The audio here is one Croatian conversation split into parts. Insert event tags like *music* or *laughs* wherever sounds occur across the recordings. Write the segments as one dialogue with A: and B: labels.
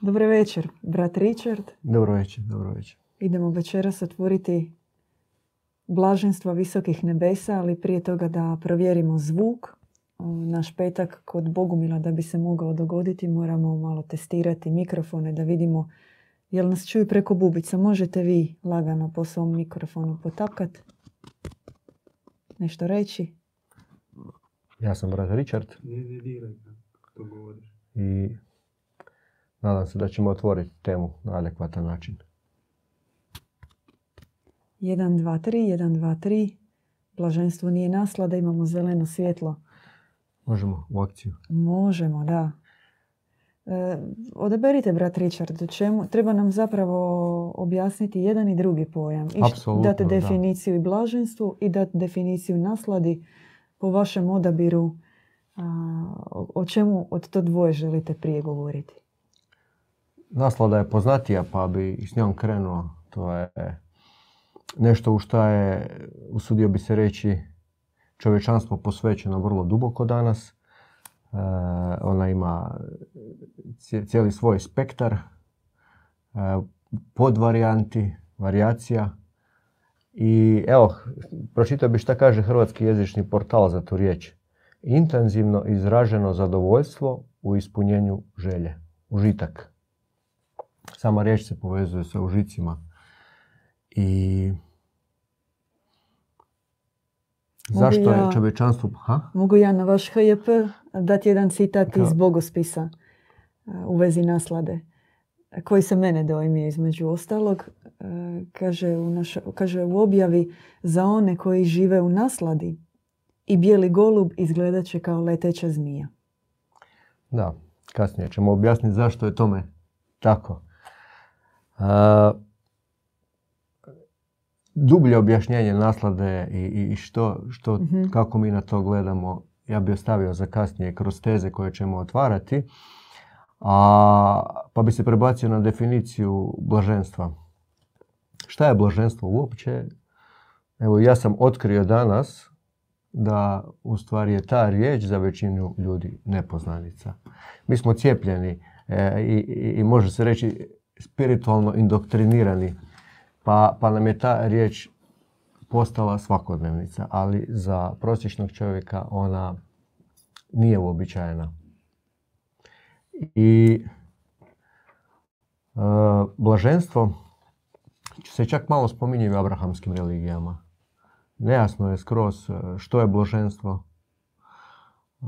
A: Dobro večer, brat Richard.
B: Dobro večer, dobro večer.
A: Idemo večeras otvoriti blaženstva visokih nebesa, ali prije toga da provjerimo zvuk. Naš petak kod Bogumila da bi se mogao dogoditi moramo malo testirati mikrofone da vidimo jel nas čuju preko bubica. Možete vi lagano po svom mikrofonu potapkat? Nešto reći?
B: Ja sam brat Richard.
C: Ne, ne diraj to govoriš.
B: I nadam se da ćemo otvoriti temu na adekvatan način.
A: 1, 2, 3, 1, 2, 3. Blaženstvo nije naslada, imamo zeleno svjetlo.
B: Možemo u akciju.
A: Možemo, da. E, odaberite, brat Richard, čemu, treba nam zapravo objasniti jedan i drugi pojam. I dati
B: da.
A: definiciju i blaženstvu i dati definiciju nasladi po vašem odabiru. A, o, o čemu od to dvoje želite prije govoriti?
B: Naslada je poznatija pa bi s njom krenuo. To je nešto u što je, usudio bi se reći, čovječanstvo posvećeno vrlo duboko danas. E, ona ima cije- cijeli svoj spektar e, podvarijanti, varijacija. I evo, pročitao bi šta kaže hrvatski jezični portal za tu riječ. Intenzivno izraženo zadovoljstvo u ispunjenju želje. Užitak. Sama riječ se povezuje sa užicima. I
A: Mogu
B: zašto
A: ja-
B: je čovječanstvo... Ha?
A: Mogu ja na vaš HJP dati jedan citat iz bogospisa a, u vezi naslade, koji se mene dojmio između ostalog. A, Kaže u, naša- kaže u objavi za one koji žive u nasladi i bijeli golub izgledat će kao leteća zmija.
B: Da, kasnije ćemo objasniti zašto je tome tako. Dublje objašnjenje naslade i, i što, što,
A: Mhm.
B: kako mi na to gledamo, ja bi ostavio za kasnije kroz teze koje ćemo otvarati. A, pa bi se prebacio na definiciju blaženstva. Šta je blaženstvo uopće? Evo, ja sam otkrio danas da u stvari je ta riječ za većinu ljudi nepoznanica. Mi smo cijepljeni e, i, i, i može se reći spiritualno indoktrinirani, pa, pa nam je ta riječ postala svakodnevnica, ali za prosječnog čovjeka ona nije uobičajena. I e, blaženstvo se čak malo spominje u abrahamskim religijama. Nejasno je skroz e, što je blaženstvo. E,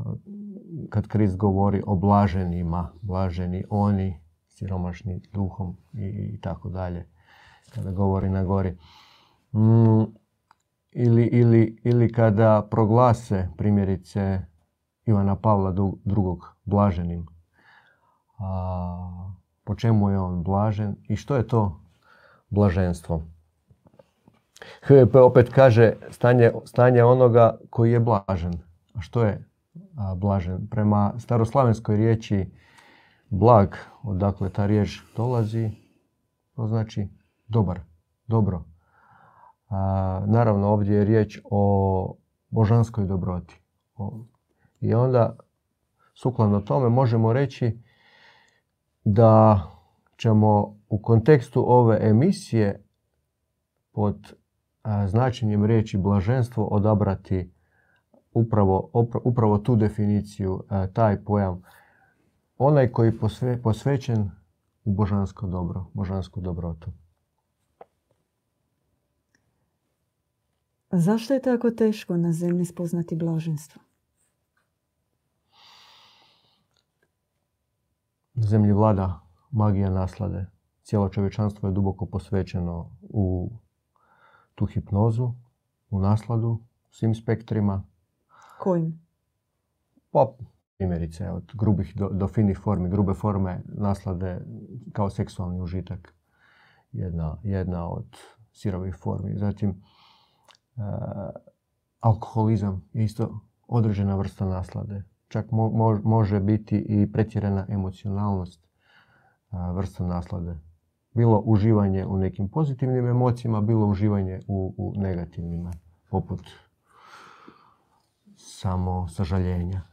B: Kad Krist govori o blaženima, blaženi oni, siromašni duhom i, i tako dalje. Kada govori na gori. Mm, ili, ili, ili kada proglase primjerice Ivana Pavla drugog blaženim. A, po čemu je on blažen i što je to blaženstvo? HVP opet kaže stanje, stanje onoga koji je blažen. A što je a, blažen? Prema staroslavenskoj riječi blag, odakle ta riječ dolazi, to znači dobar, dobro. A, naravno ovdje je riječ o božanskoj dobroti. I onda sukladno tome možemo reći da ćemo u kontekstu ove emisije pod značenjem riječi blaženstvo odabrati upravo, upravo tu definiciju, taj pojam. Onaj koji je posve, posvećen u božansko dobro, božansku dobrotu.
A: Zašto je tako teško na zemlji spoznati blaženstvo?
B: Na zemlji vlada magija naslade. Cijelo čovječanstvo je duboko posvećeno u tu hipnozu, u nasladu, svim spektrima.
A: Kojim?
B: Pa, primjerice, od grubih do, do finih formi. Grube forme naslade kao seksualni užitak. Jedna, jedna od sirovih formi. Zatim, e, alkoholizam je isto određena vrsta naslade. Čak mo- mo- može biti i pretjerana emocionalnost a, vrsta naslade. Bilo uživanje u nekim pozitivnim emocijama, bilo uživanje u, u negativnima, poput samo sažaljenja.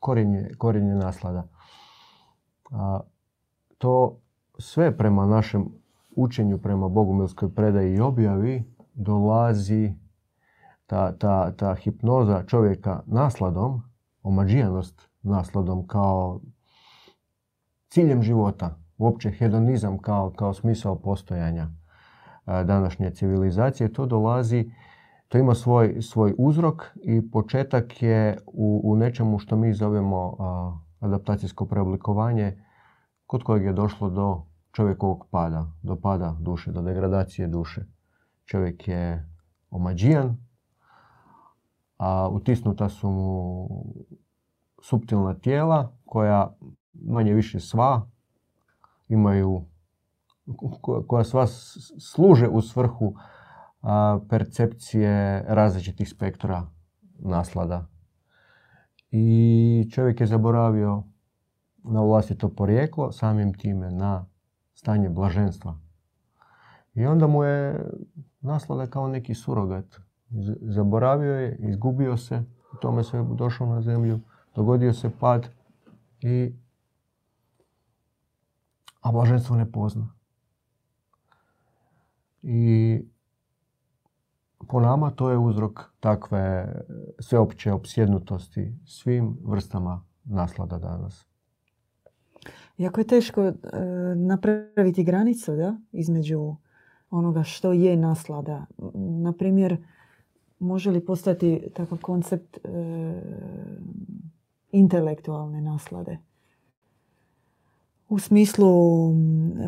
B: Korijen je, korijen je naslada. A, to sve prema našem učenju, prema bogumilskoj predaji i objavi dolazi ta, ta, ta hipnoza čovjeka nasladom, omađijanost nasladom kao ciljem života, uopće hedonizam kao, kao smisao postojanja današnje civilizacije, to dolazi, to ima svoj, svoj uzrok i početak je u, u nečemu što mi zovemo adaptacijsko preoblikovanje, kod kojeg je došlo do čovjekovog pada, do pada duše, do degradacije duše. Čovjek je omađijan, a utisnuta su mu suptilna tijela koja manje više sva imaju koja sva služe u svrhu percepcije različitih spektra naslada. I čovjek je zaboravio na vlastito porijeklo, samim time na stanje blaženstva. I onda mu je naslada kao neki surogat. Zaboravio je, izgubio se, u tome se došao na zemlju, dogodio se pad i a blaženstvo ne pozna. I po nama to je uzrok takve sveopće opsjednutosti svim vrstama naslada danas.
A: Jako je teško e, napraviti granicu da? između onoga što je naslada. Na primjer, može li postati takav koncept e, intelektualne naslade? u smislu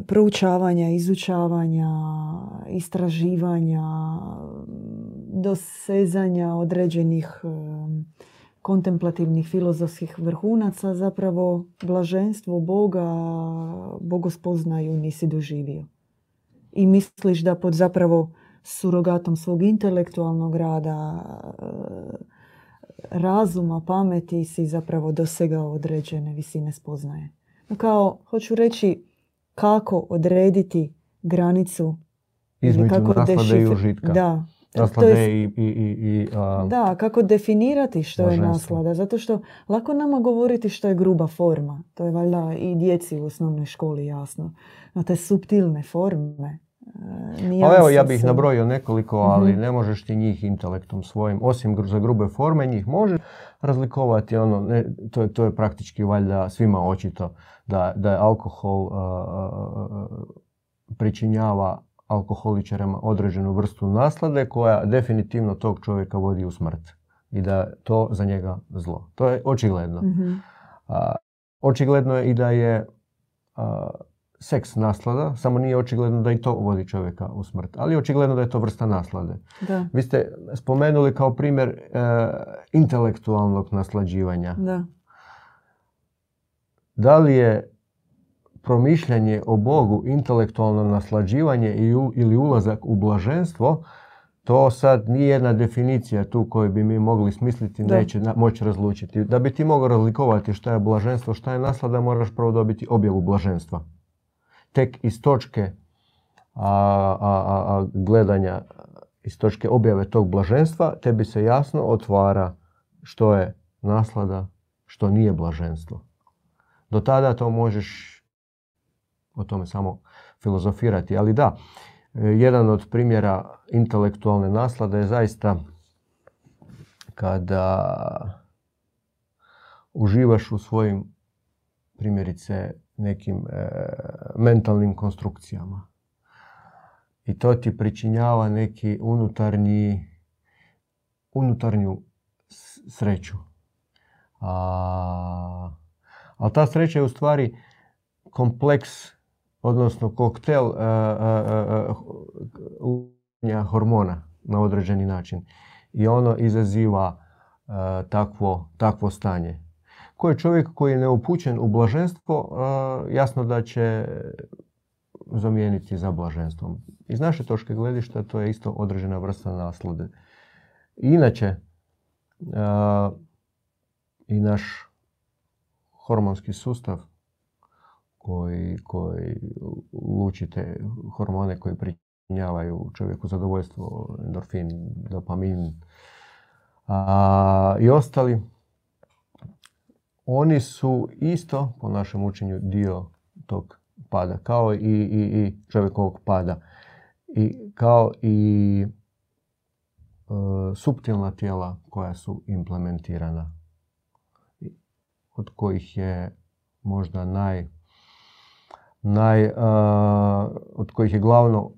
A: proučavanja, izučavanja, istraživanja, dosezanja određenih kontemplativnih filozofskih vrhunaca, zapravo blaženstvo Boga, bogospoznaju nisi doživio. I misliš da pod zapravo surogatom svog intelektualnog rada, razuma, pameti si zapravo dosegao određene visine spoznaje kao, hoću reći, kako odrediti granicu
B: između kako naslade i užitka.
A: Da.
B: Naslade i, i, i,
A: Da, kako definirati što je naslada. Zato što lako nama govoriti što je gruba forma. To je valjda i djeci u osnovnoj školi jasno. Na te subtilne forme.
B: E, pa evo, ja bih nabrojio nekoliko, ali mhm. ne možeš ti njih intelektom svojim, osim za grube forme, njih može razlikovati. Ono, ne, to, je, to je praktički valjda svima očito da, da je alkohol pričinjava alkoholičarima određenu vrstu naslade koja definitivno tog čovjeka vodi u smrt i da to za njega zlo. To je očigledno. mm očigledno je i da je seks naslada, samo nije očigledno da i to vodi čovjeka u smrt. Ali je očigledno da je to vrsta naslade.
A: Da.
B: Vi ste spomenuli kao primjer e, intelektualnog naslađivanja.
A: Da.
B: Da li je promišljanje o Bogu intelektualno naslađivanje ili ulazak u blaženstvo, to sad nije jedna definicija tu koju bi mi mogli smisliti, da. neće moći razlučiti. Da bi ti mogao razlikovati šta je blaženstvo, šta je naslada, moraš prvo dobiti objavu blaženstva tek iz točke a, a, a, gledanja, iz točke objave tog blaženstva, tebi se jasno otvara što je naslada, što nije blaženstvo. Do tada to možeš o tome samo filozofirati. Ali da, jedan od primjera intelektualne naslade je zaista kada uživaš u svojim primjerice nekim e, mentalnim konstrukcijama. I to ti pričinjava neki unutarnji, unutarnju sreću. A, ali ta sreća je u stvari kompleks, odnosno koktel e, e, hormona na određeni način. I ono izaziva takvo, takvo stanje koji je čovjek koji je neupućen u blaženstvo, jasno da će zamijeniti za blaženstvom. Iz naše točke gledišta to je isto određena vrsta naslade. Inače, i naš hormonski sustav koji, koji lučite hormone koji pričinjavaju čovjeku zadovoljstvo, endorfin, dopamin a, i ostali, oni su isto, po našem učenju, dio tog pada, kao i, i, i čovjekovog pada. I kao i e, suptilna tijela koja su implementirana, od kojih je možda naj, naj, e, od kojih je glavno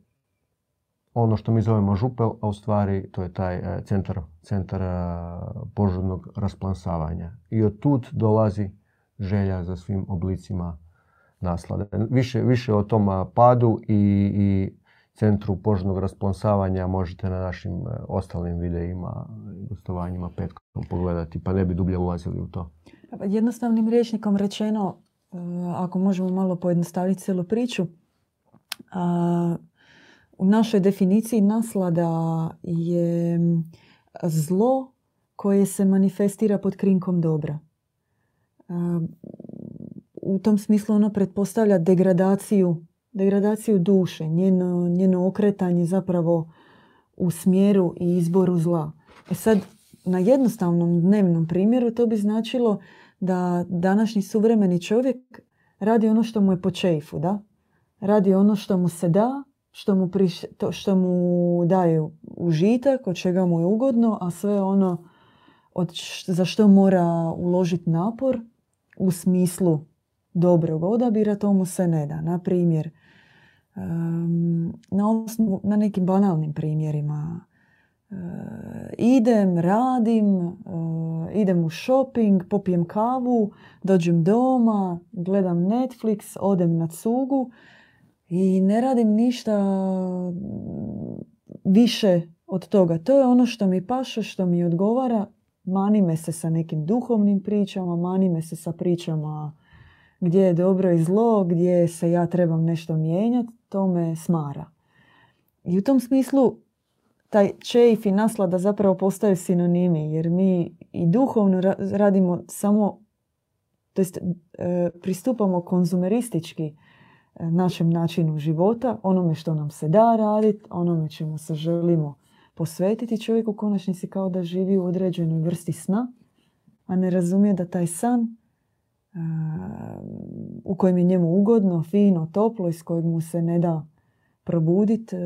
B: ono što mi zovemo župel, a u stvari to je taj e, centar, centar e, požudnog rasplansavanja. I od tud dolazi želja za svim oblicima naslade. Više, više o tom padu i, i centru požudnog rasplansavanja možete na našim ostalim videima i gostovanjima petkom pogledati, pa ne bi dublje ulazili u to.
A: Jednostavnim rječnikom rečeno, ako možemo malo pojednostaviti cijelu priču, u našoj definiciji naslada je zlo koje se manifestira pod krinkom dobra. U tom smislu ono pretpostavlja degradaciju, degradaciju duše, njeno, njeno okretanje zapravo u smjeru i izboru zla. E sad, na jednostavnom dnevnom primjeru to bi značilo da današnji suvremeni čovjek radi ono što mu je po čeifu, da? Radi ono što mu se da, što mu, to što mu daje užitak, od čega mu je ugodno, a sve ono od za što mora uložiti napor u smislu dobrog odabira, to mu se ne da. Na primjer, na, osnovu, na nekim banalnim primjerima. Idem, radim, idem u shopping, popijem kavu, dođem doma, gledam Netflix, odem na cugu i ne radim ništa više od toga. To je ono što mi paše, što mi odgovara. Mani me se sa nekim duhovnim pričama, mani me se sa pričama gdje je dobro i zlo, gdje se ja trebam nešto mijenjati, to me smara. I u tom smislu taj čeif i naslada zapravo postaju sinonimi, jer mi i duhovno radimo samo, to jest e, pristupamo konzumeristički našem načinu života, onome što nam se da raditi, onome čemu se želimo posvetiti. Čovjek u konačnici kao da živi u određenoj vrsti sna, a ne razumije da taj san u kojem je njemu ugodno, fino, toplo, iz kojeg mu se ne da probuditi,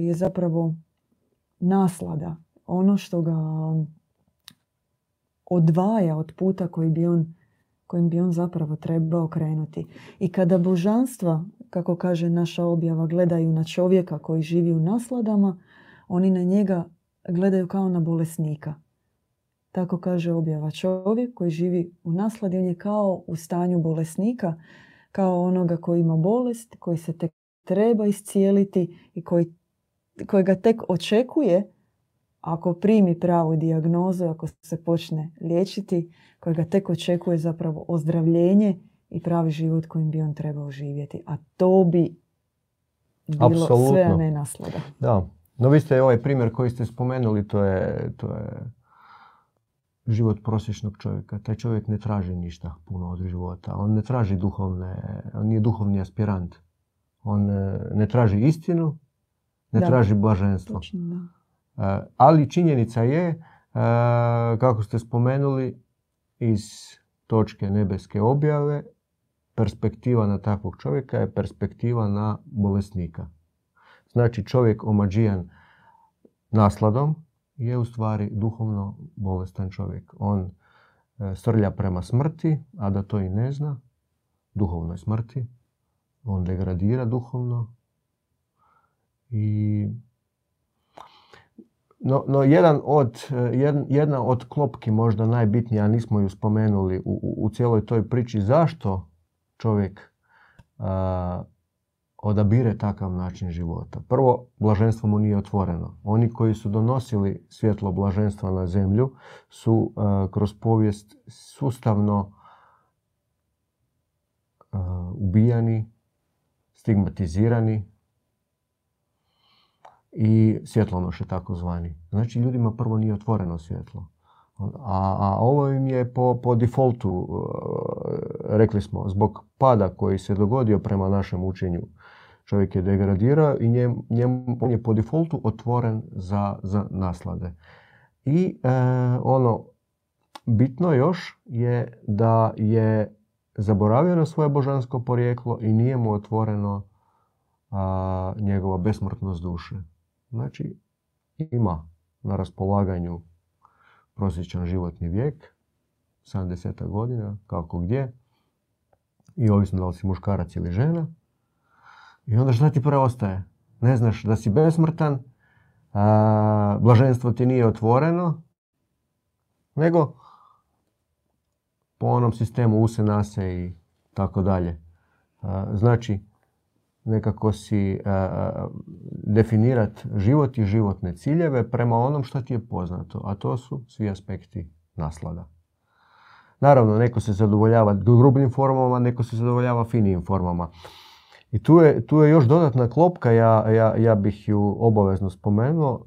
A: je zapravo naslada. Ono što ga odvaja od puta koji bi on kojim bi on zapravo trebao krenuti. I kada božanstva, kako kaže naša objava, gledaju na čovjeka koji živi u nasladama, oni na njega gledaju kao na bolesnika. Tako kaže objava. Čovjek koji živi u nasladi, on je kao u stanju bolesnika, kao onoga koji ima bolest, koji se tek treba iscijeliti i koji, koji ga tek očekuje ako primi pravu dijagnozu, ako se počne liječiti, ga tek očekuje zapravo ozdravljenje i pravi život kojim bi on trebao živjeti. A to bi bilo Absolutno. sve, a ne naslada.
B: Da. No vi ste ovaj primjer koji ste spomenuli, to je, to je život prosječnog čovjeka. Taj čovjek ne traži ništa puno od života. On ne traži duhovne, on nije duhovni aspirant. On eh, ne traži istinu, ne traži blaženstvo. Točno, da. Eh, ali činjenica je, eh, kako ste spomenuli, iz točke nebeske objave, perspektiva na takvog čovjeka je perspektiva na bolesnika. Znači čovjek omađijan nasladom je u stvari duhovno bolestan čovjek. On eh, srlja prema smrti, a da to i ne zna, duhovnoj smrti. On degradira duhovno i no, no jedan od, jedna od klopki možda najbitnija, a nismo ju spomenuli u, u cijeloj toj priči, zašto čovjek a, odabire takav način života. Prvo, blaženstvo mu nije otvoreno. Oni koji su donosili svjetlo blaženstva na zemlju su kroz povijest sustavno ubijani, stigmatizirani, i svjetlonoše takozvani. Znači ljudima prvo nije otvoreno svjetlo. A, a ovo im je po, po defaultu, e, rekli smo, zbog pada koji se dogodio prema našem učenju. Čovjek je degradirao i njem, njem, on je po defaultu otvoren za, za naslade. I e, ono bitno još je da je zaboravio na svoje božansko porijeklo i nije mu otvoreno njegova besmrtnost duše. Znači, ima na raspolaganju prosječan životni vijek, 70 godina, kako gdje, i ovisno da li si muškarac ili žena. I onda šta ti preostaje? Ne znaš da si besmrtan, a, blaženstvo ti nije otvoreno, nego po onom sistemu use nase i tako dalje. Znači, nekako si definirat život i životne ciljeve prema onom što ti je poznato, a to su svi aspekti naslada. Naravno, neko se zadovoljava grubnim formama, neko se zadovoljava finijim formama. I tu je, tu je još dodatna klopka, ja, ja, ja bih ju obavezno spomenuo.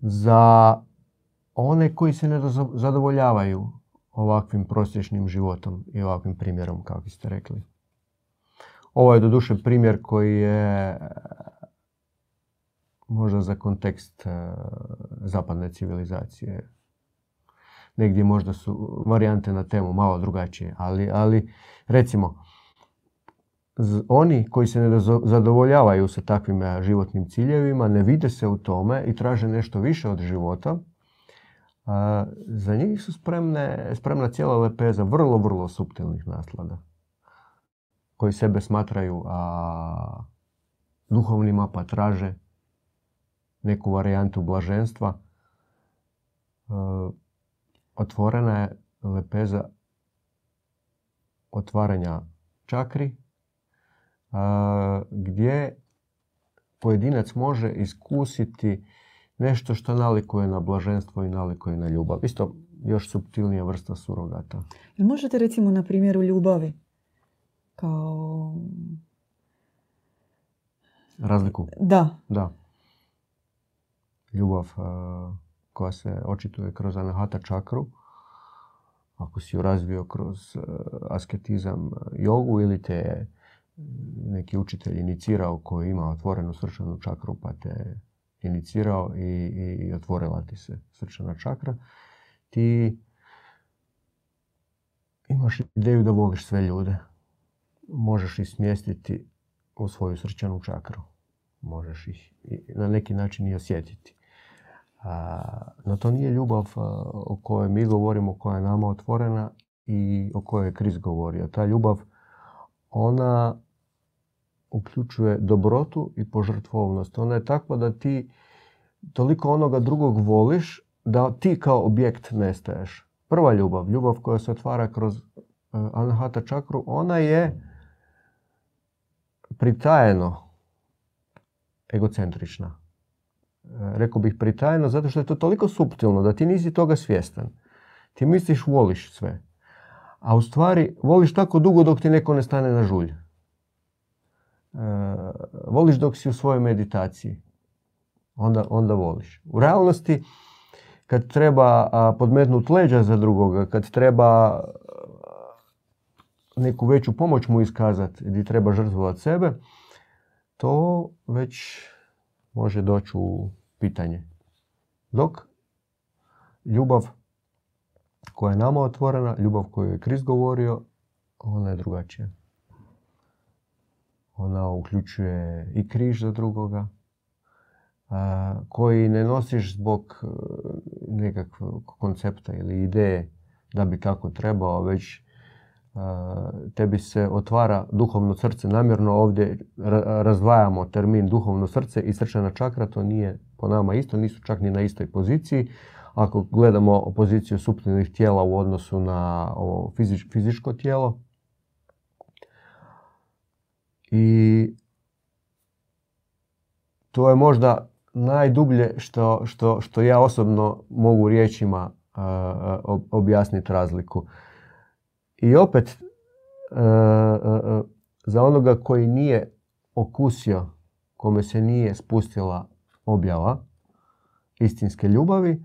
B: za one koji se ne zadovoljavaju ovakvim prosječnim životom i ovakvim primjerom, kako ste rekli. Ovo je doduše primjer koji je možda za kontekst e, zapadne civilizacije. Negdje možda su varijante na temu malo drugačije, ali, ali recimo, oni koji se ne zadovoljavaju sa takvim e, životnim ciljevima, ne vide se u tome i traže nešto više od života, za njih su spremne, spremna cijela lepeza vrlo, vrlo suptilnih naslada koji sebe smatraju a, duhovnima pa traže neku varijantu blaženstva. E, otvorena je lepeza otvaranja čakri gdje pojedinac može iskusiti nešto što nalikuje na blaženstvo i nalikuje na ljubav. Isto još subtilnija vrsta surogata.
A: Možete recimo na primjeru ljubavi kao...
B: Razliku?
A: Da.
B: Da. Ljubav koja se očituje kroz anahata čakru, ako si ju razvio kroz asketizam jogu ili te neki učitelj inicirao koji ima otvorenu srčanu čakru pa te inicirao i, i, otvorila ti se srčana čakra, ti imaš ideju da voliš sve ljude. Možeš ih smjestiti u svoju srčanu čakru. Možeš ih na neki način i osjetiti. no to nije ljubav o kojoj mi govorimo, koja je nama otvorena i o kojoj je Kris govorio. Ta ljubav, ona uključuje dobrotu i požrtvovnost. Ona je takva da ti toliko onoga drugog voliš da ti kao objekt nestaješ. Prva ljubav, ljubav koja se otvara kroz uh, Anahata čakru, ona je pritajeno egocentrična. Uh, rekao bih pritajeno zato što je to toliko suptilno da ti nisi toga svjestan. Ti misliš voliš sve. A u stvari voliš tako dugo dok ti neko ne stane na žulj. Uh, voliš dok si u svojoj meditaciji onda, onda voliš. U realnosti, kad treba podmetnuti leđa za drugoga, kad treba neku veću pomoć mu iskazati, gdje treba žrtvovati sebe, to već može doći u pitanje. Dok ljubav koja je nama otvorena, ljubav koju je Krist govorio, ona je drugačija. Ona uključuje i križ za drugoga, koji ne nosiš zbog e, nekakvog koncepta ili ideje da bi tako trebao, već tebi se otvara duhovno srce. Namjerno ovdje razdvajamo termin duhovno srce i srčana čakra, to nije po nama isto, nisu čak ni na istoj poziciji. Ako gledamo poziciju suptilnih tijela u odnosu na ovo fizičko tijelo, i to je možda najdublje što, što, što ja osobno mogu riječima objasniti razliku. I opet, za onoga koji nije okusio, kome se nije spustila objava istinske ljubavi,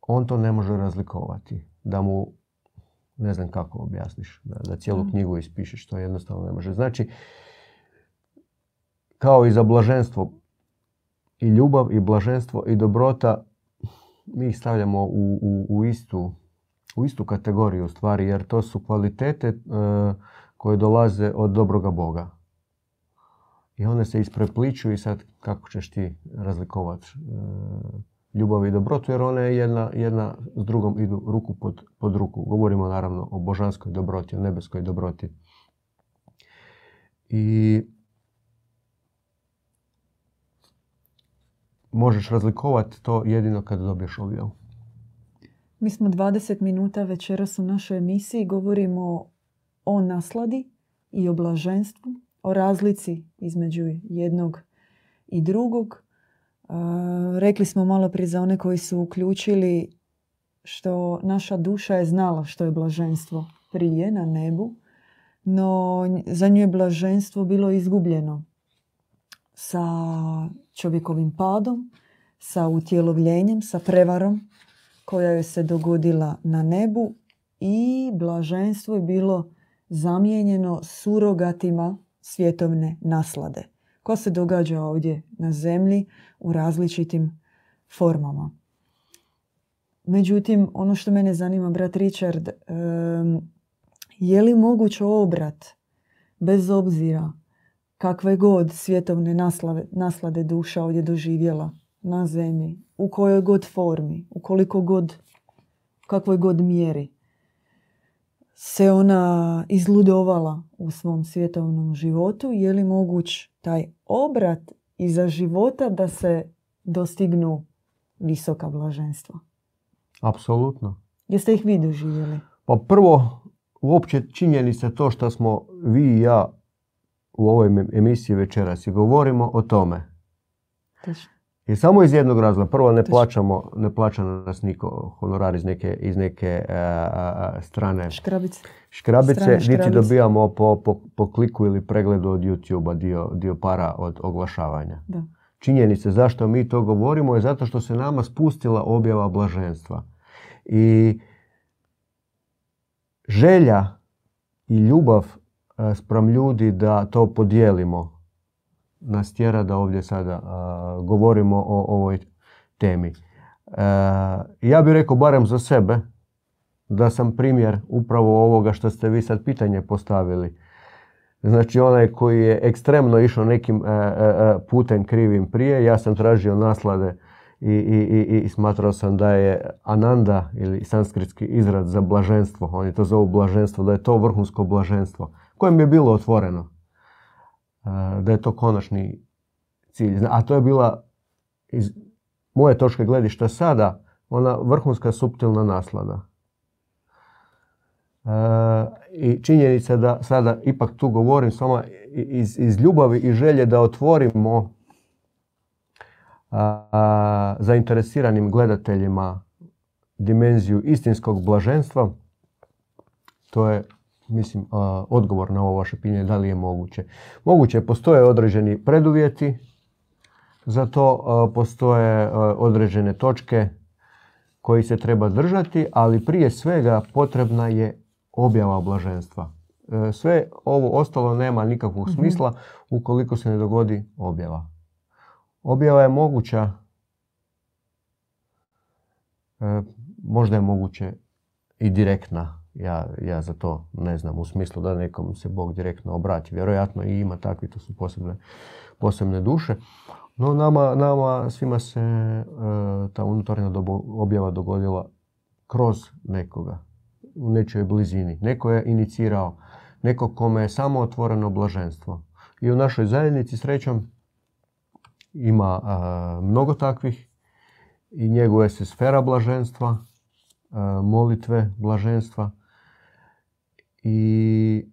B: on to ne može razlikovati. Da mu, ne znam kako objasniš, da, da cijelu knjigu ispišeš, to jednostavno ne može. Znači, kao i za blaženstvo, i ljubav i blaženstvo i dobrota mi ih stavljamo u, u, u istu u istu kategoriju stvari, jer to su kvalitete e, koje dolaze od dobroga Boga. I one se isprepliču i sad kako ćeš ti razlikovati e, ljubav i dobrotu, jer one jedna, jedna s drugom idu ruku pod, pod ruku. Govorimo naravno o božanskoj dobroti, o nebeskoj dobroti. I možeš razlikovati to jedino kad dobiješ objavu.
A: Mi smo 20 minuta večeras u našoj emisiji govorimo o nasladi i o blaženstvu, o razlici između jednog i drugog. Rekli smo malo prije za one koji su uključili što naša duša je znala što je blaženstvo prije na nebu, no za nju je blaženstvo bilo izgubljeno sa čovjekovim padom, sa utjelovljenjem, sa prevarom koja je se dogodila na nebu i blaženstvo je bilo zamijenjeno surogatima svjetovne naslade. Ko se događa ovdje na zemlji u različitim formama. Međutim, ono što mene zanima, brat Richard, je li moguć obrat bez obzira kakve god svjetovne naslade duša ovdje doživjela na zemlji, u kojoj god formi, u koliko god, kakvoj god mjeri se ona izludovala u svom svjetovnom životu, je li moguć taj obrat iza života da se dostignu visoka blaženstva?
B: Apsolutno.
A: Jeste ih vi doživjeli?
B: Pa prvo, uopće činjenica to što smo vi i ja u ovoj emisiji večeras i govorimo o tome. I samo iz jednog razloga. Prvo ne plaćamo, ne plaća nas niko honorar iz neke, iz neke uh, strane
A: škrabice.
B: Škrabice, niti dobijamo po, po, po, kliku ili pregledu od YouTube-a dio, dio para od oglašavanja.
A: Da.
B: Činjenice zašto mi to govorimo je zato što se nama spustila objava blaženstva. I želja i ljubav spram ljudi da to podijelimo nas tjera da ovdje sada govorimo o ovoj temi. E, ja bih rekao barem za sebe da sam primjer upravo ovoga što ste vi sad pitanje postavili. Znači onaj koji je ekstremno išao nekim e, e, putem krivim prije, ja sam tražio naslade i, i, i, i smatrao sam da je ananda ili sanskritski izraz za blaženstvo, oni to zovu blaženstvo, da je to vrhunsko blaženstvo kojem je bilo otvoreno da je to konačni cilj. A to je bila iz moje točke gledišta sada ona vrhunska suptilna naslada. I činjenica da sada ipak tu govorim samo iz, iz ljubavi i želje da otvorimo zainteresiranim gledateljima dimenziju istinskog blaženstva, to je mislim, odgovor na ovo vaše pitanje da li je moguće. Moguće, postoje određeni preduvjeti, za to postoje određene točke koji se treba držati, ali prije svega potrebna je objava blaženstva. E, sve ovo ostalo nema nikakvog mhm. smisla ukoliko se ne dogodi objava. Objava je moguća, e, možda je moguće i direktna ja, ja za to ne znam u smislu da nekom se Bog direktno obrati. Vjerojatno i ima takvi, to su posebne, posebne duše. No nama, nama svima se e, ta unutarnja objava dogodila kroz nekoga, u nečoj blizini. Neko je inicirao, neko kome je samo otvoreno blaženstvo. I u našoj zajednici srećom ima mnogo takvih i njeguje se sfera blaženstva, molitve blaženstva i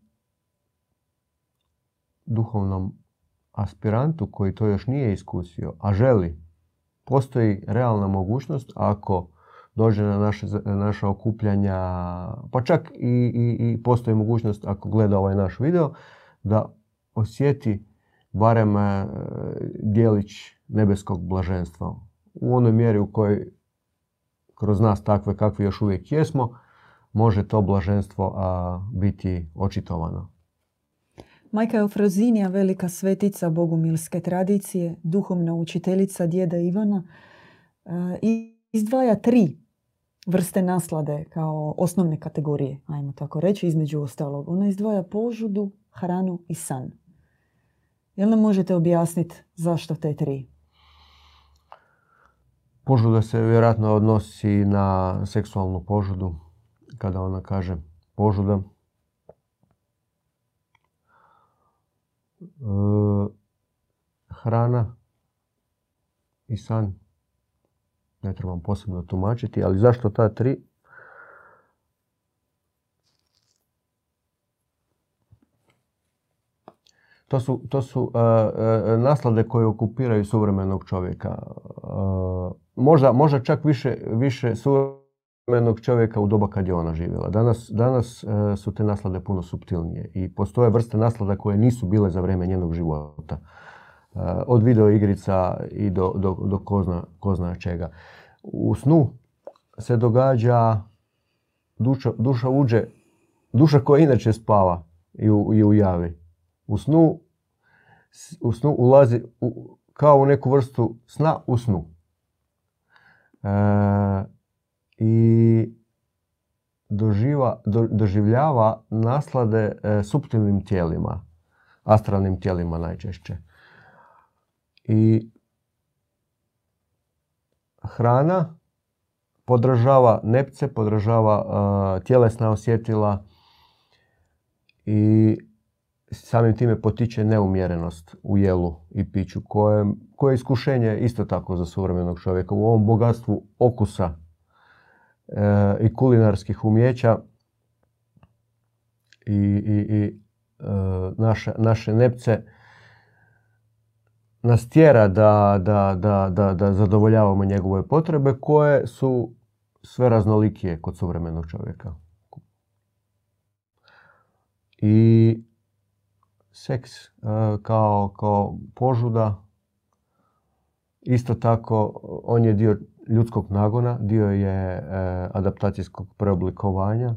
B: duhovnom aspirantu koji to još nije iskusio, a želi, postoji realna mogućnost ako dođe na naše, naša okupljanja, pa čak i, i, i postoji mogućnost ako gleda ovaj naš video, da osjeti barem e, dijelić nebeskog blaženstva. U onoj mjeri u kojoj kroz nas takve kakvi još uvijek jesmo, može to blaženstvo a, biti očitovano.
A: Majka Eufrozinija, velika svetica bogumilske tradicije, duhovna učiteljica djeda Ivana, i izdvaja tri vrste naslade kao osnovne kategorije, ajmo tako reći, između ostalog. Ona izdvaja požudu, hranu i san. Jel nam možete objasniti zašto te tri?
B: Požuda se vjerojatno odnosi na seksualnu požudu, kada ona kaže požuda. E, hrana i san. Ne trebam posebno tumačiti, ali zašto ta tri? To su, to su e, naslade koje okupiraju suvremenog čovjeka. možda, možda čak više, više suvremenog čovjeka u doba kad je ona živjela. Danas, danas su te naslade puno subtilnije i postoje vrste naslada koje nisu bile za vrijeme njenog života. Od video igrica i do, do, do ko, zna, ko zna čega. U snu se događa, duša, duša uđe, duša koja inače spava i u, i u javi. U snu, u snu ulazi u, kao u neku vrstu sna u snu. E, I doživa, do, doživljava naslade e, suptilnim tijelima, astralnim tijelima najčešće. I hrana podržava nepce, podržava uh, tjelesna osjetila i samim time potiče neumjerenost u jelu i piću, koje, koje je iskušenje isto tako za suvremenog čovjeka. U ovom bogatstvu okusa e, i kulinarskih umjeća i, i, i naše, naše nepce nas tjera da, da, da, da, da zadovoljavamo njegove potrebe koje su sve raznolikije kod suvremenog čovjeka. I seks e, kao, kao požuda, isto tako on je dio ljudskog nagona, dio je e, adaptacijskog preoblikovanja,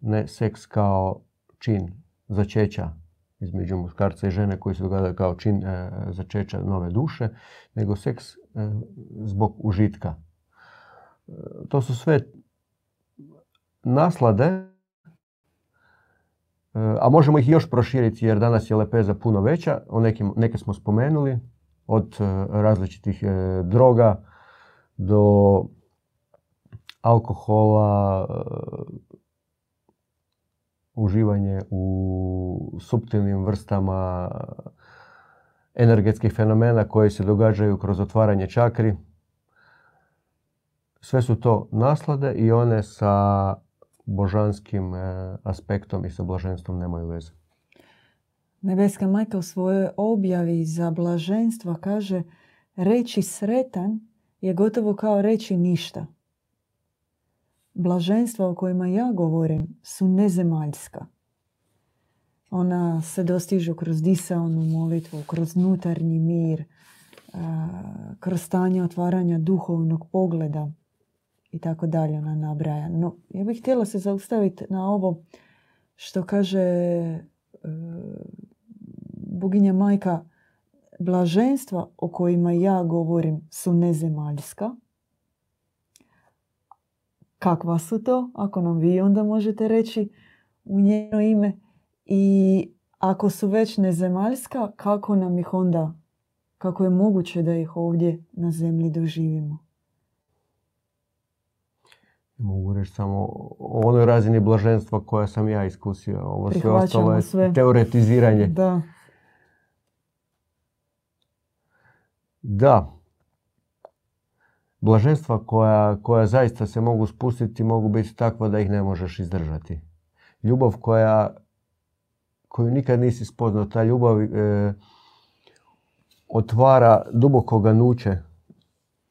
B: ne seks kao čin začeća između muškarca i žene koji se događa kao čin e, začeća nove duše, nego seks e, zbog užitka. To su sve naslade, a možemo ih još proširiti jer danas je lepeza puno veća, o nekim, neke smo spomenuli, od različitih droga do alkohola, uživanje u suptilnim vrstama energetskih fenomena koji se događaju kroz otvaranje čakri. Sve su to naslade i one sa božanskim e, aspektom i sa blaženstvom nemaju veze.
A: Nebeska majka u svojoj objavi za blaženstvo kaže reći sretan je gotovo kao reći ništa blaženstva o kojima ja govorim su nezemaljska. Ona se dostižu kroz disaonu molitvu, kroz nutarnji mir, kroz stanje otvaranja duhovnog pogleda i tako dalje ona nabraja. No, ja bih htjela se zaustaviti na ovo što kaže e, boginja majka blaženstva o kojima ja govorim su nezemaljska kakva su to, ako nam vi onda možete reći u njeno ime. I ako su već nezemaljska, kako nam ih onda, kako je moguće da ih ovdje na zemlji doživimo?
B: Mogu reći samo o onoj razini blaženstva koja sam ja iskusio. Ovo sve ostalo je sve. teoretiziranje.
A: Da.
B: Da, blaženstva koja, koja zaista se mogu spustiti mogu biti takva da ih ne možeš izdržati. Ljubav koja, koju nikad nisi spoznao, ta ljubav e, otvara duboko ganuće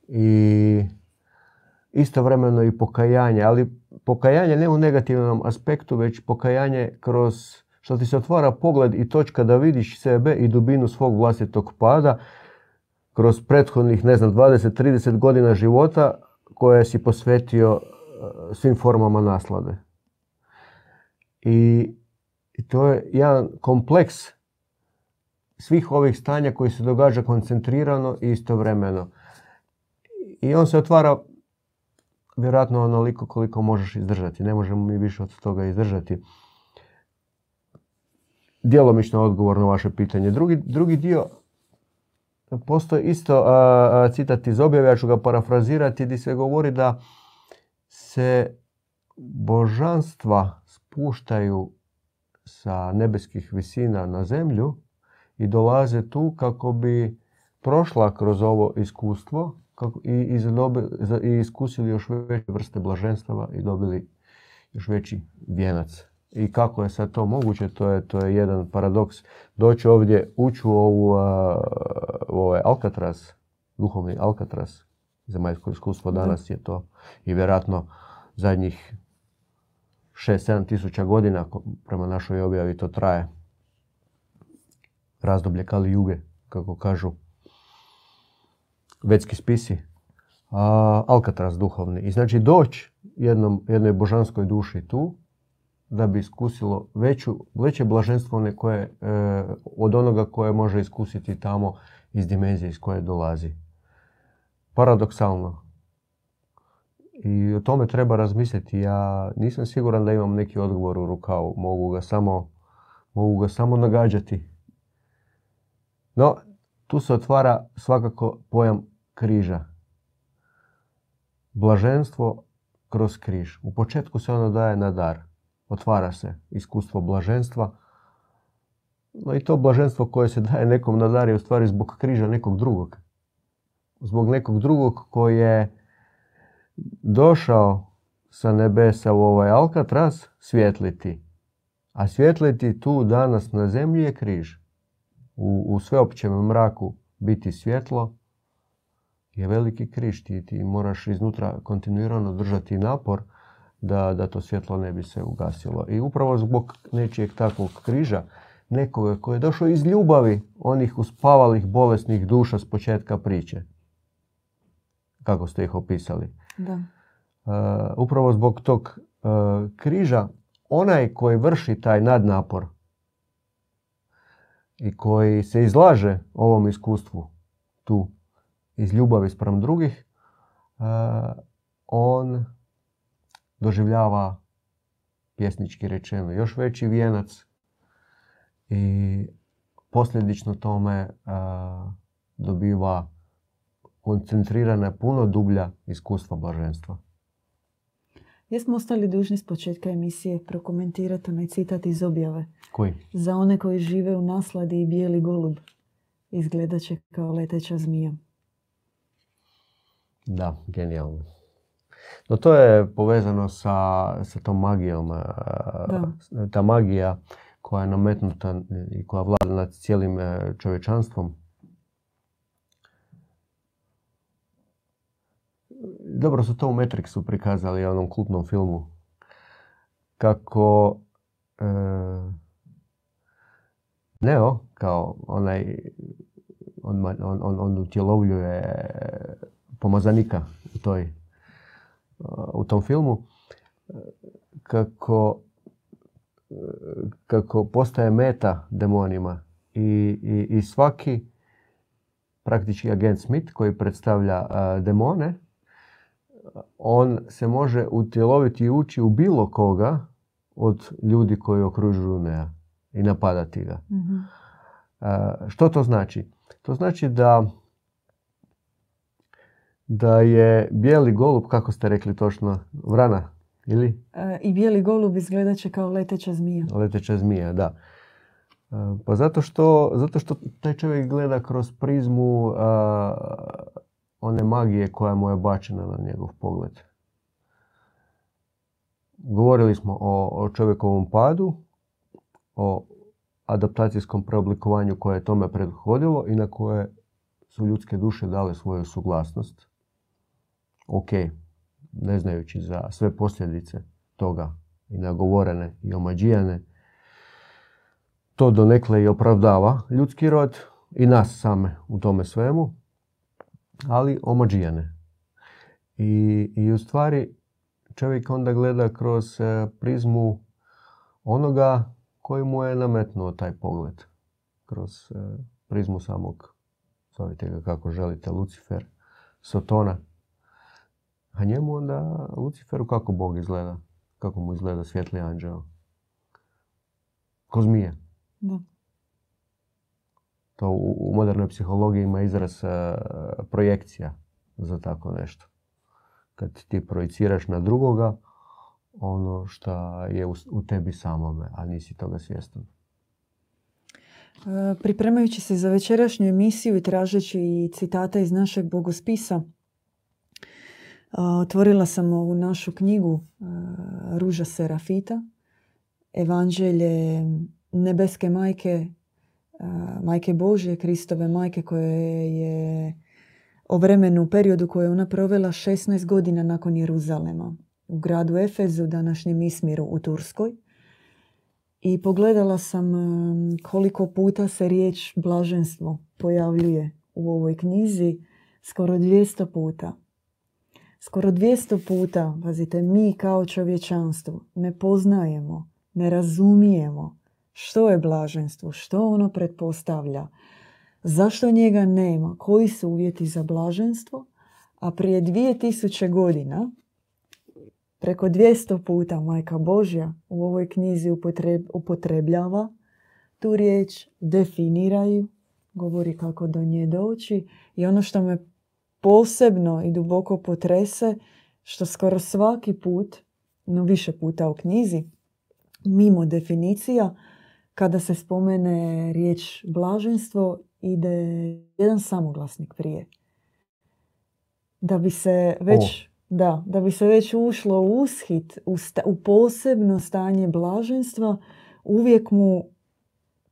B: i istovremeno i pokajanje, ali pokajanje ne u negativnom aspektu, već pokajanje kroz što ti se otvara pogled i točka da vidiš sebe i dubinu svog vlastitog pada kroz prethodnih, ne znam, 20-30 godina života koje si posvetio e, svim formama naslade. I, to je jedan kompleks svih ovih stanja koji se događa koncentrirano i istovremeno. I on se otvara vjerojatno onoliko koliko možeš izdržati. Ne možemo mi više od toga izdržati. Djelomično odgovor na vaše pitanje. Drugi, drugi dio, postoji isto citat iz objave, ja ću ga parafrazirati, gdje se govori da se božanstva spuštaju sa nebeskih visina na zemlju i dolaze tu kako bi prošla kroz ovo iskustvo i, i, iskusili još veće vrste blaženstava i dobili još veći vijenac. I kako je sad to moguće, to je, to je jedan paradoks. Doći ovdje, ući u ovu, ovaj Alcatraz, duhovni Alcatraz, zemaljsko iskustvo danas je to i vjerojatno zadnjih 6-7 tisuća godina, prema našoj objavi to traje. Razdoblje Kali Juge, kako kažu vetski spisi. A, Alcatraz duhovni. I znači doći jednoj božanskoj duši tu, da bi iskusilo veću, veće blaženstvo koje, e, od onoga koje može iskusiti tamo iz dimenzije iz koje dolazi. Paradoksalno. I o tome treba razmisliti. Ja nisam siguran da imam neki odgovor u rukavu. Mogu ga samo, mogu ga samo nagađati. No, tu se otvara svakako pojam križa. Blaženstvo kroz križ. U početku se ono daje na dar. Otvara se iskustvo blaženstva. No i to blaženstvo koje se daje nekom na dar je u stvari zbog križa nekog drugog. Zbog nekog drugog koji je došao sa nebesa u ovaj Alcatraz svjetliti. A svjetliti tu danas na zemlji je križ. U, u sveopćem mraku biti svjetlo je veliki križ. Ti, ti moraš iznutra kontinuirano držati napor da, da to svjetlo ne bi se ugasilo. I upravo zbog nečijeg takvog križa, nekoga koji je došao iz ljubavi onih uspavalih bolesnih duša s početka priče. Kako ste ih opisali.
A: Da.
B: Uh, upravo zbog tog uh, križa, onaj koji vrši taj nadnapor i koji se izlaže ovom iskustvu tu iz ljubavi sprem drugih, uh, on doživljava pjesnički rečeno još veći vijenac i posljedično tome dobiva koncentrirana puno dublja iskustva blaženstva.
A: Jesmo ostali dužni s početka emisije prokomentirati onaj citat iz objave.
B: Koji?
A: Za one koji žive u nasladi i bijeli golub izgledat će kao leteća zmija.
B: Da, genijalno. No to je povezano sa, sa tom magijom.
A: Da.
B: Ta magija koja je nametnuta i koja vlada nad cijelim e, čovječanstvom. Dobro su to u Matrixu prikazali, onom kultnom filmu. Kako e, Neo, kao onaj, on, on, on, on utjelovljuje pomazanika u toj u tom filmu kako, kako postaje meta demonima i, i, i svaki praktički agent Smith koji predstavlja demone on se može utjeloviti i ući u bilo koga od ljudi koji okružuju Nea i napadati ga.
A: Mhm.
B: Što to znači? To znači da da je bijeli golub, kako ste rekli točno, vrana, ili?
A: E, I bijeli golub izgledat će kao leteća zmija.
B: Leteća zmija, da. E, pa zato što, zato što taj čovjek gleda kroz prizmu one magije koja mu je bačena na njegov pogled. Govorili smo o, o čovjekovom padu, o adaptacijskom preoblikovanju koje je tome prethodilo i na koje su ljudske duše dale svoju suglasnost ok, ne znajući za sve posljedice toga i nagovorene i omađijane, to donekle i opravdava ljudski rod i nas same u tome svemu, ali omađijane. I, I u stvari čovjek onda gleda kroz e, prizmu onoga koji mu je nametnuo taj pogled. Kroz e, prizmu samog, zovite ga kako želite, Lucifer, Sotona, A njemu onda, Luciferu, kako Bog izgleda? Kako mu izgleda svjetli anđeo? Ko zmije.
A: Da.
B: To u, u modernoj psihologiji ima izraz e, projekcija za tako nešto. Kad ti projiciraš na drugoga ono što je u, u tebi samome, a nisi toga svjestan.
A: E, Pripremajući se za večerašnju emisiju i tražeći citate iz našeg bogospisa, otvorila sam ovu našu knjigu a, Ruža Serafita, Evanđelje nebeske majke, a, majke Božje, Kristove majke koje je o vremenu, periodu koje je ona provela 16 godina nakon Jeruzalema u gradu Efezu, današnjem Ismiru u Turskoj. I pogledala sam um, koliko puta se riječ blaženstvo pojavljuje u ovoj knjizi. Skoro 200 puta. Skoro 200 puta, pazite, mi kao čovječanstvo ne poznajemo, ne razumijemo što je blaženstvo, što ono pretpostavlja, zašto njega nema, koji su uvjeti za blaženstvo, a prije 2000 godina preko 200 puta Majka Božja u ovoj knjizi upotrebljava tu riječ, definiraju, govori kako do nje doći i ono što me posebno i duboko potrese, što skoro svaki put, no više puta u knjizi, mimo definicija, kada se spomene riječ blaženstvo, ide jedan samoglasnik prije. Da bi se već... Da, da bi se već ušlo u ushit, u, u posebno stanje blaženstva, uvijek mu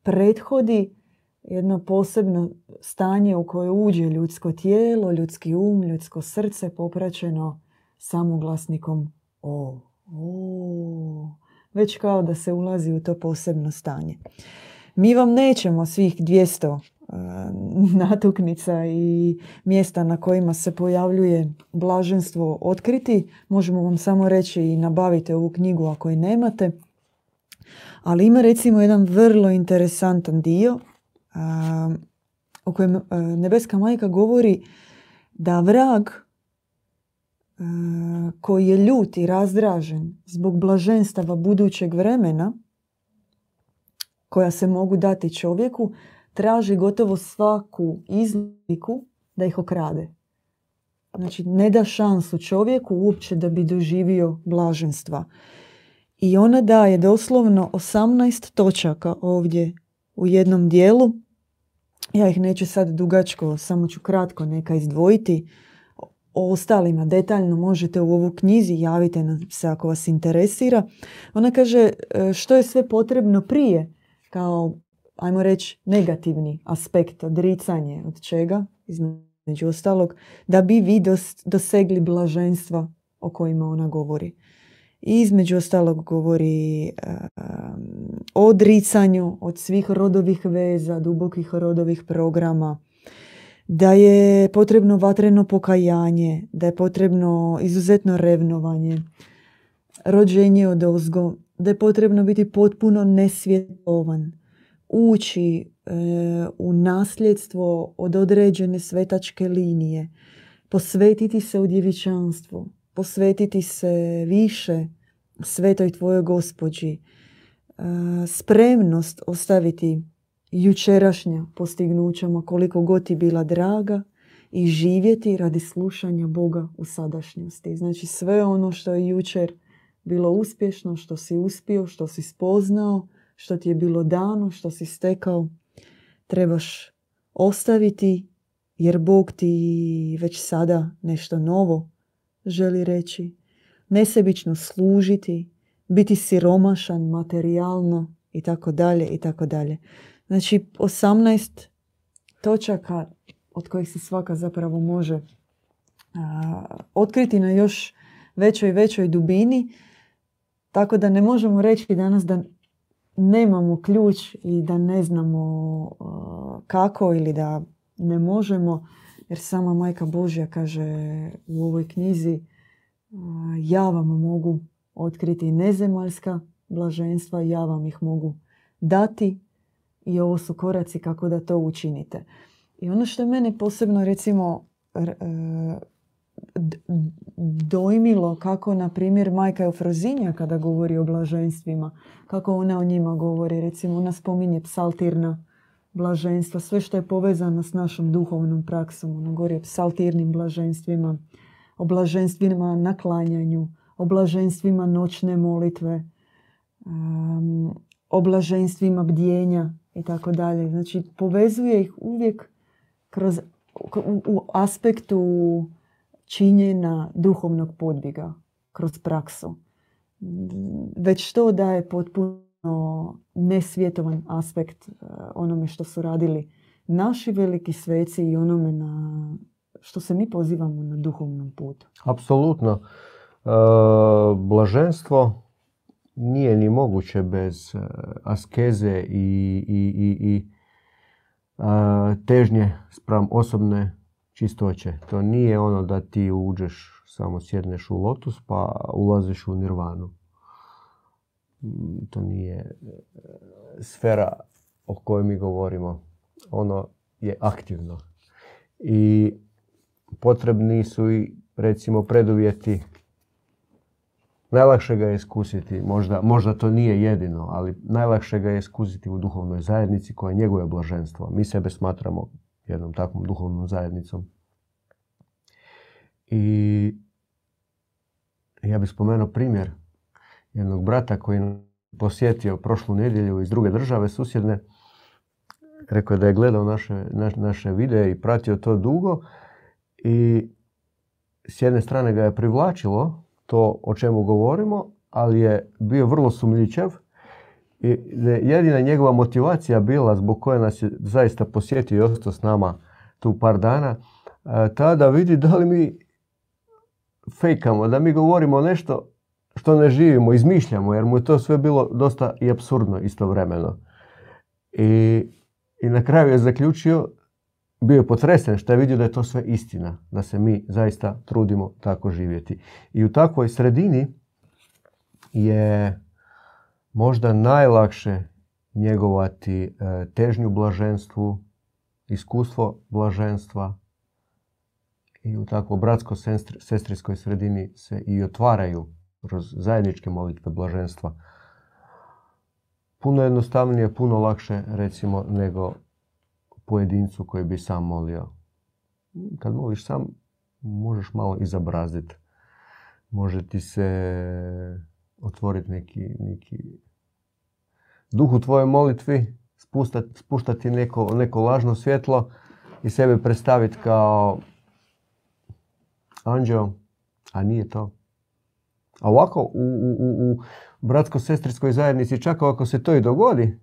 A: prethodi jedno posebno stanje u koje uđe ljudsko tijelo, ljudski um, ljudsko srce popraćeno samoglasnikom o. o. Već kao da se ulazi u to posebno stanje. Mi vam nećemo svih 200 *laughs* natuknica i mjesta na kojima se pojavljuje blaženstvo otkriti. Možemo vam samo reći i nabavite ovu knjigu ako je nemate. Ali ima recimo jedan vrlo interesantan dio o kojem Nebeska majka govori da vrag koji je ljut i razdražen zbog blaženstava budućeg vremena koja se mogu dati čovjeku, traži gotovo svaku izliku da ih okrade. Znači, ne da šansu čovjeku uopće da bi doživio blaženstva. I ona daje doslovno 18 točaka ovdje u jednom dijelu. Ja ih neću sad dugačko, samo ću kratko neka izdvojiti. O ostalima detaljno možete u ovu knjizi, javite nam se ako vas interesira. Ona kaže e, što je sve potrebno prije kao ajmo reći, negativni aspekt, odricanje od čega, između ostalog, da bi vi dosegli blaženstva o kojima ona govori. Između ostalog govori o odricanju od svih rodovih veza, dubokih rodovih programa, da je potrebno vatreno pokajanje, da je potrebno izuzetno revnovanje, rođenje od ozgo, da je potrebno biti potpuno nesvjetovan, ući e, u nasljedstvo od određene svetačke linije, posvetiti se u djevičanstvu, posvetiti se više svetoj tvojoj gospođi, e, spremnost ostaviti jučerašnja postignućama koliko god ti bila draga i živjeti radi slušanja Boga u sadašnjosti. Znači sve ono što je jučer bilo uspješno, što si uspio, što si spoznao, što ti je bilo dano, što si stekao, trebaš ostaviti jer Bog ti već sada nešto novo želi reći. Nesebično služiti, biti siromašan materijalno i tako dalje i tako dalje. Znači 18 točaka od kojih se svaka zapravo može a, otkriti na još većoj i većoj dubini. Tako da ne možemo reći danas da nemamo ključ i da ne znamo uh, kako ili da ne možemo, jer sama Majka Božja kaže u ovoj knjizi ja vam mogu otkriti nezemaljska blaženstva, ja vam ih mogu dati i ovo su koraci kako da to učinite. I ono što je mene posebno recimo d- dojmilo kako, na primjer, majka Eufrozinja kada govori o blaženstvima, kako ona o njima govori. Recimo, ona spominje psaltirna blaženstva, sve što je povezano s našom duhovnom praksom. Ona govori o psaltirnim blaženstvima, o blaženstvima na klanjanju, o blaženstvima noćne molitve, um, o blaženstvima bdjenja i tako dalje. Znači, povezuje ih uvijek kroz, u, u aspektu činjenja duhovnog podbiga, kroz praksu. Već to daje potpuno nesvjetovan aspekt e, onome što su radili naši veliki sveci i onome na što se mi pozivamo na duhovnom putu.
B: Apsolutno. E, blaženstvo nije ni moguće bez e, askeze i, i, i, i e, težnje spram osobne čistoće. To nije ono da ti uđeš, samo sjedneš u lotus pa ulaziš u nirvanu. To nije e, sfera o kojoj mi govorimo. Ono je aktivno. I potrebni su i recimo preduvjeti Najlakše ga je iskusiti, možda, možda to nije jedino, ali najlakše ga je iskusiti u duhovnoj zajednici koja njeguje blaženstvo. Mi sebe smatramo jednom takvom duhovnom zajednicom. I ja bih spomenuo primjer jednog brata koji je posjetio prošlu nedjelju iz druge države susjedne. Rekao je da je gledao naše, naš- naše videe i pratio to dugo i s jedne strane ga je privlačilo to o čemu govorimo, ali je bio vrlo sumnjičav i jedina njegova motivacija bila zbog koje nas je zaista posjetio i ostao s nama tu par dana, e, ta da vidi da li mi fejkamo, da mi govorimo nešto što ne živimo, izmišljamo, jer mu je to sve bilo dosta i absurdno istovremeno. I, I na kraju je zaključio, bio je potresen što je vidio da je to sve istina, da se mi zaista trudimo tako živjeti. I u takvoj sredini je možda najlakše njegovati e, težnju blaženstvu, iskustvo blaženstva i u takvoj bratsko-sestrinskoj sredini se i otvaraju kroz zajedničke molitve blaženstva. Puno jednostavnije, puno lakše recimo nego pojedincu koji bi sam molio. Kad moliš sam, možeš malo i zabraziti. Može ti se otvoriti neki, neki duh u tvojoj molitvi, spustati, spuštati neko, neko lažno svjetlo i sebe predstaviti kao anđeo, a nije to. A ovako, u, u, u, bratsko-sestrinskoj zajednici, čak ako se to i dogodi, e,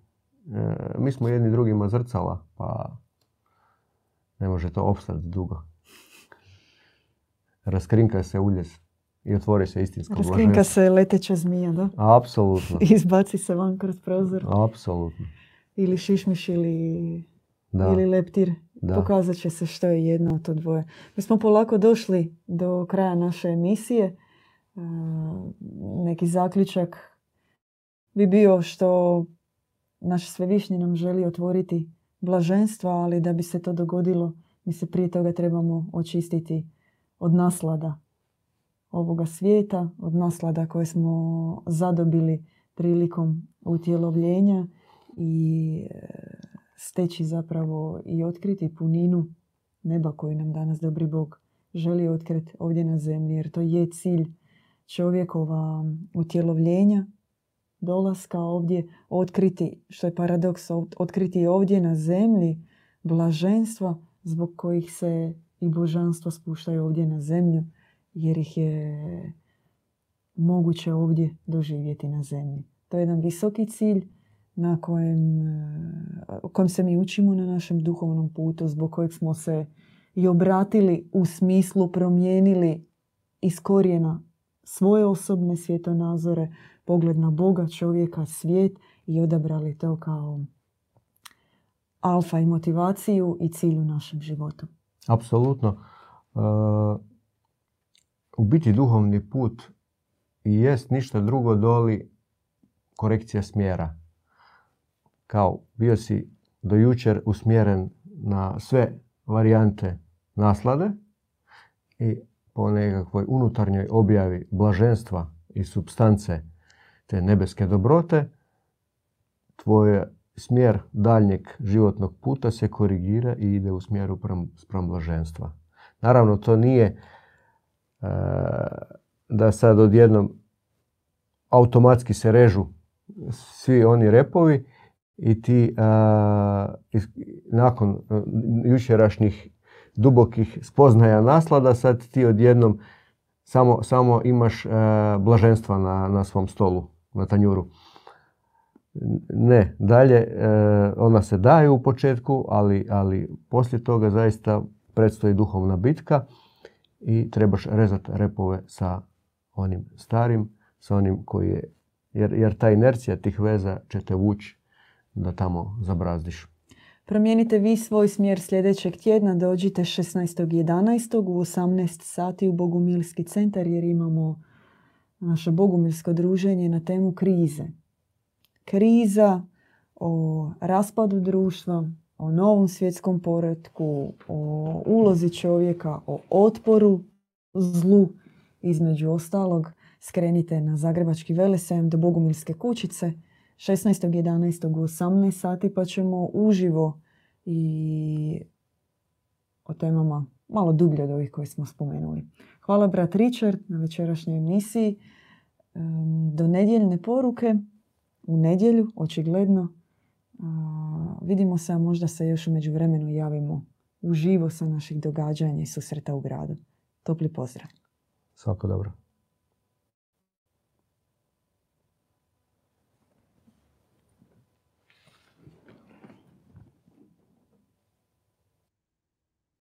B: mi smo jedni drugima zrcala, pa ne može to opstati dugo. Raskrinka se uljes i otvori se istinsko
A: Raskrinka
B: blaženstvo.
A: se leteća zmija, da?
B: Apsolutno, *laughs*
A: izbaci se van kroz prozor.
B: apsolutno.
A: Ili šišmiš ili,
B: Da,
A: ili leptir.
B: da.
A: Pokazat će se što je jedno od to dvoje. Mi smo polako došli do kraja naše emisije. E, Neki zaključak bi bio što naš svevišnji nam želi otvoriti blaženstva, ali da bi se to dogodilo, mi se prije toga trebamo očistiti od naslada ovoga svijeta, od naslada koje smo zadobili prilikom utjelovljenja i e, steći zapravo i otkriti puninu neba koju nam danas dobri Bog želi otkriti ovdje na zemlji, jer to je cilj čovjekova utjelovljenja, dolaska ovdje, otkriti, što je paradoks, ot- otkriti ovdje na zemlji blaženstva zbog kojih se i božanstvo spuštaju ovdje na zemlju, jer ih je moguće ovdje doživjeti na zemlji. To je jedan visoki cilj na kojem, e, o kojem se mi učimo na našem duhovnom putu, zbog kojeg smo se i obratili u smislu promijenili iz korijena svoje osobne svjetonazore, pogled na Boga, čovjeka, svijet i odabrali to kao alfa i motivaciju i cilj u našem životu.
B: Apsolutno. E, u biti duhovni put i jest ništa drugo doli korekcija smjera. Kao bio si do jučer usmjeren na sve varijante naslade i po nekakvoj unutarnjoj objavi blaženstva i substance te nebeske dobrote, tvoj smjer daljnjeg životnog puta se korigira i ide u smjeru sprem blaženstva. Naravno, to nije e, da sad odjednom automatski se režu svi oni repovi i ti nakon jučerašnjih dubokih spoznaja naslada sad ti odjednom samo, samo imaš blaženstva na, na svom stolu, na tanjuru. Ne, dalje ona se daje u početku, ali, ali poslije toga zaista predstoji duhovna bitka i trebaš rezati repove sa onim starim, sa onim koji je, jer, jer ta inercija tih veza će te vući da tamo zabrazdiš.
A: Promijenite vi svoj smjer sljedećeg tjedna, dođite 16.11. u 18 sati u Bogumilski centar jer imamo naše bogumilsko druženje na temu krize. Kriza o raspadu društva, o novom svjetskom poretku, o ulozi čovjeka, o otporu zlu, između ostalog. Skrenite na Zagrebački velesem do Bogumilske kućice 16.11. u 18 sati pa ćemo uživo i o temama malo dublje od ovih koje smo spomenuli. Hvala brat Richard na večerašnjoj emisiji. Do nedjeljne poruke u nedjelju, očigledno. Vidimo se, a možda se još u međuvremenu javimo uživo sa naših događanja i susreta u gradu. Topli pozdrav.
B: Svako dobro.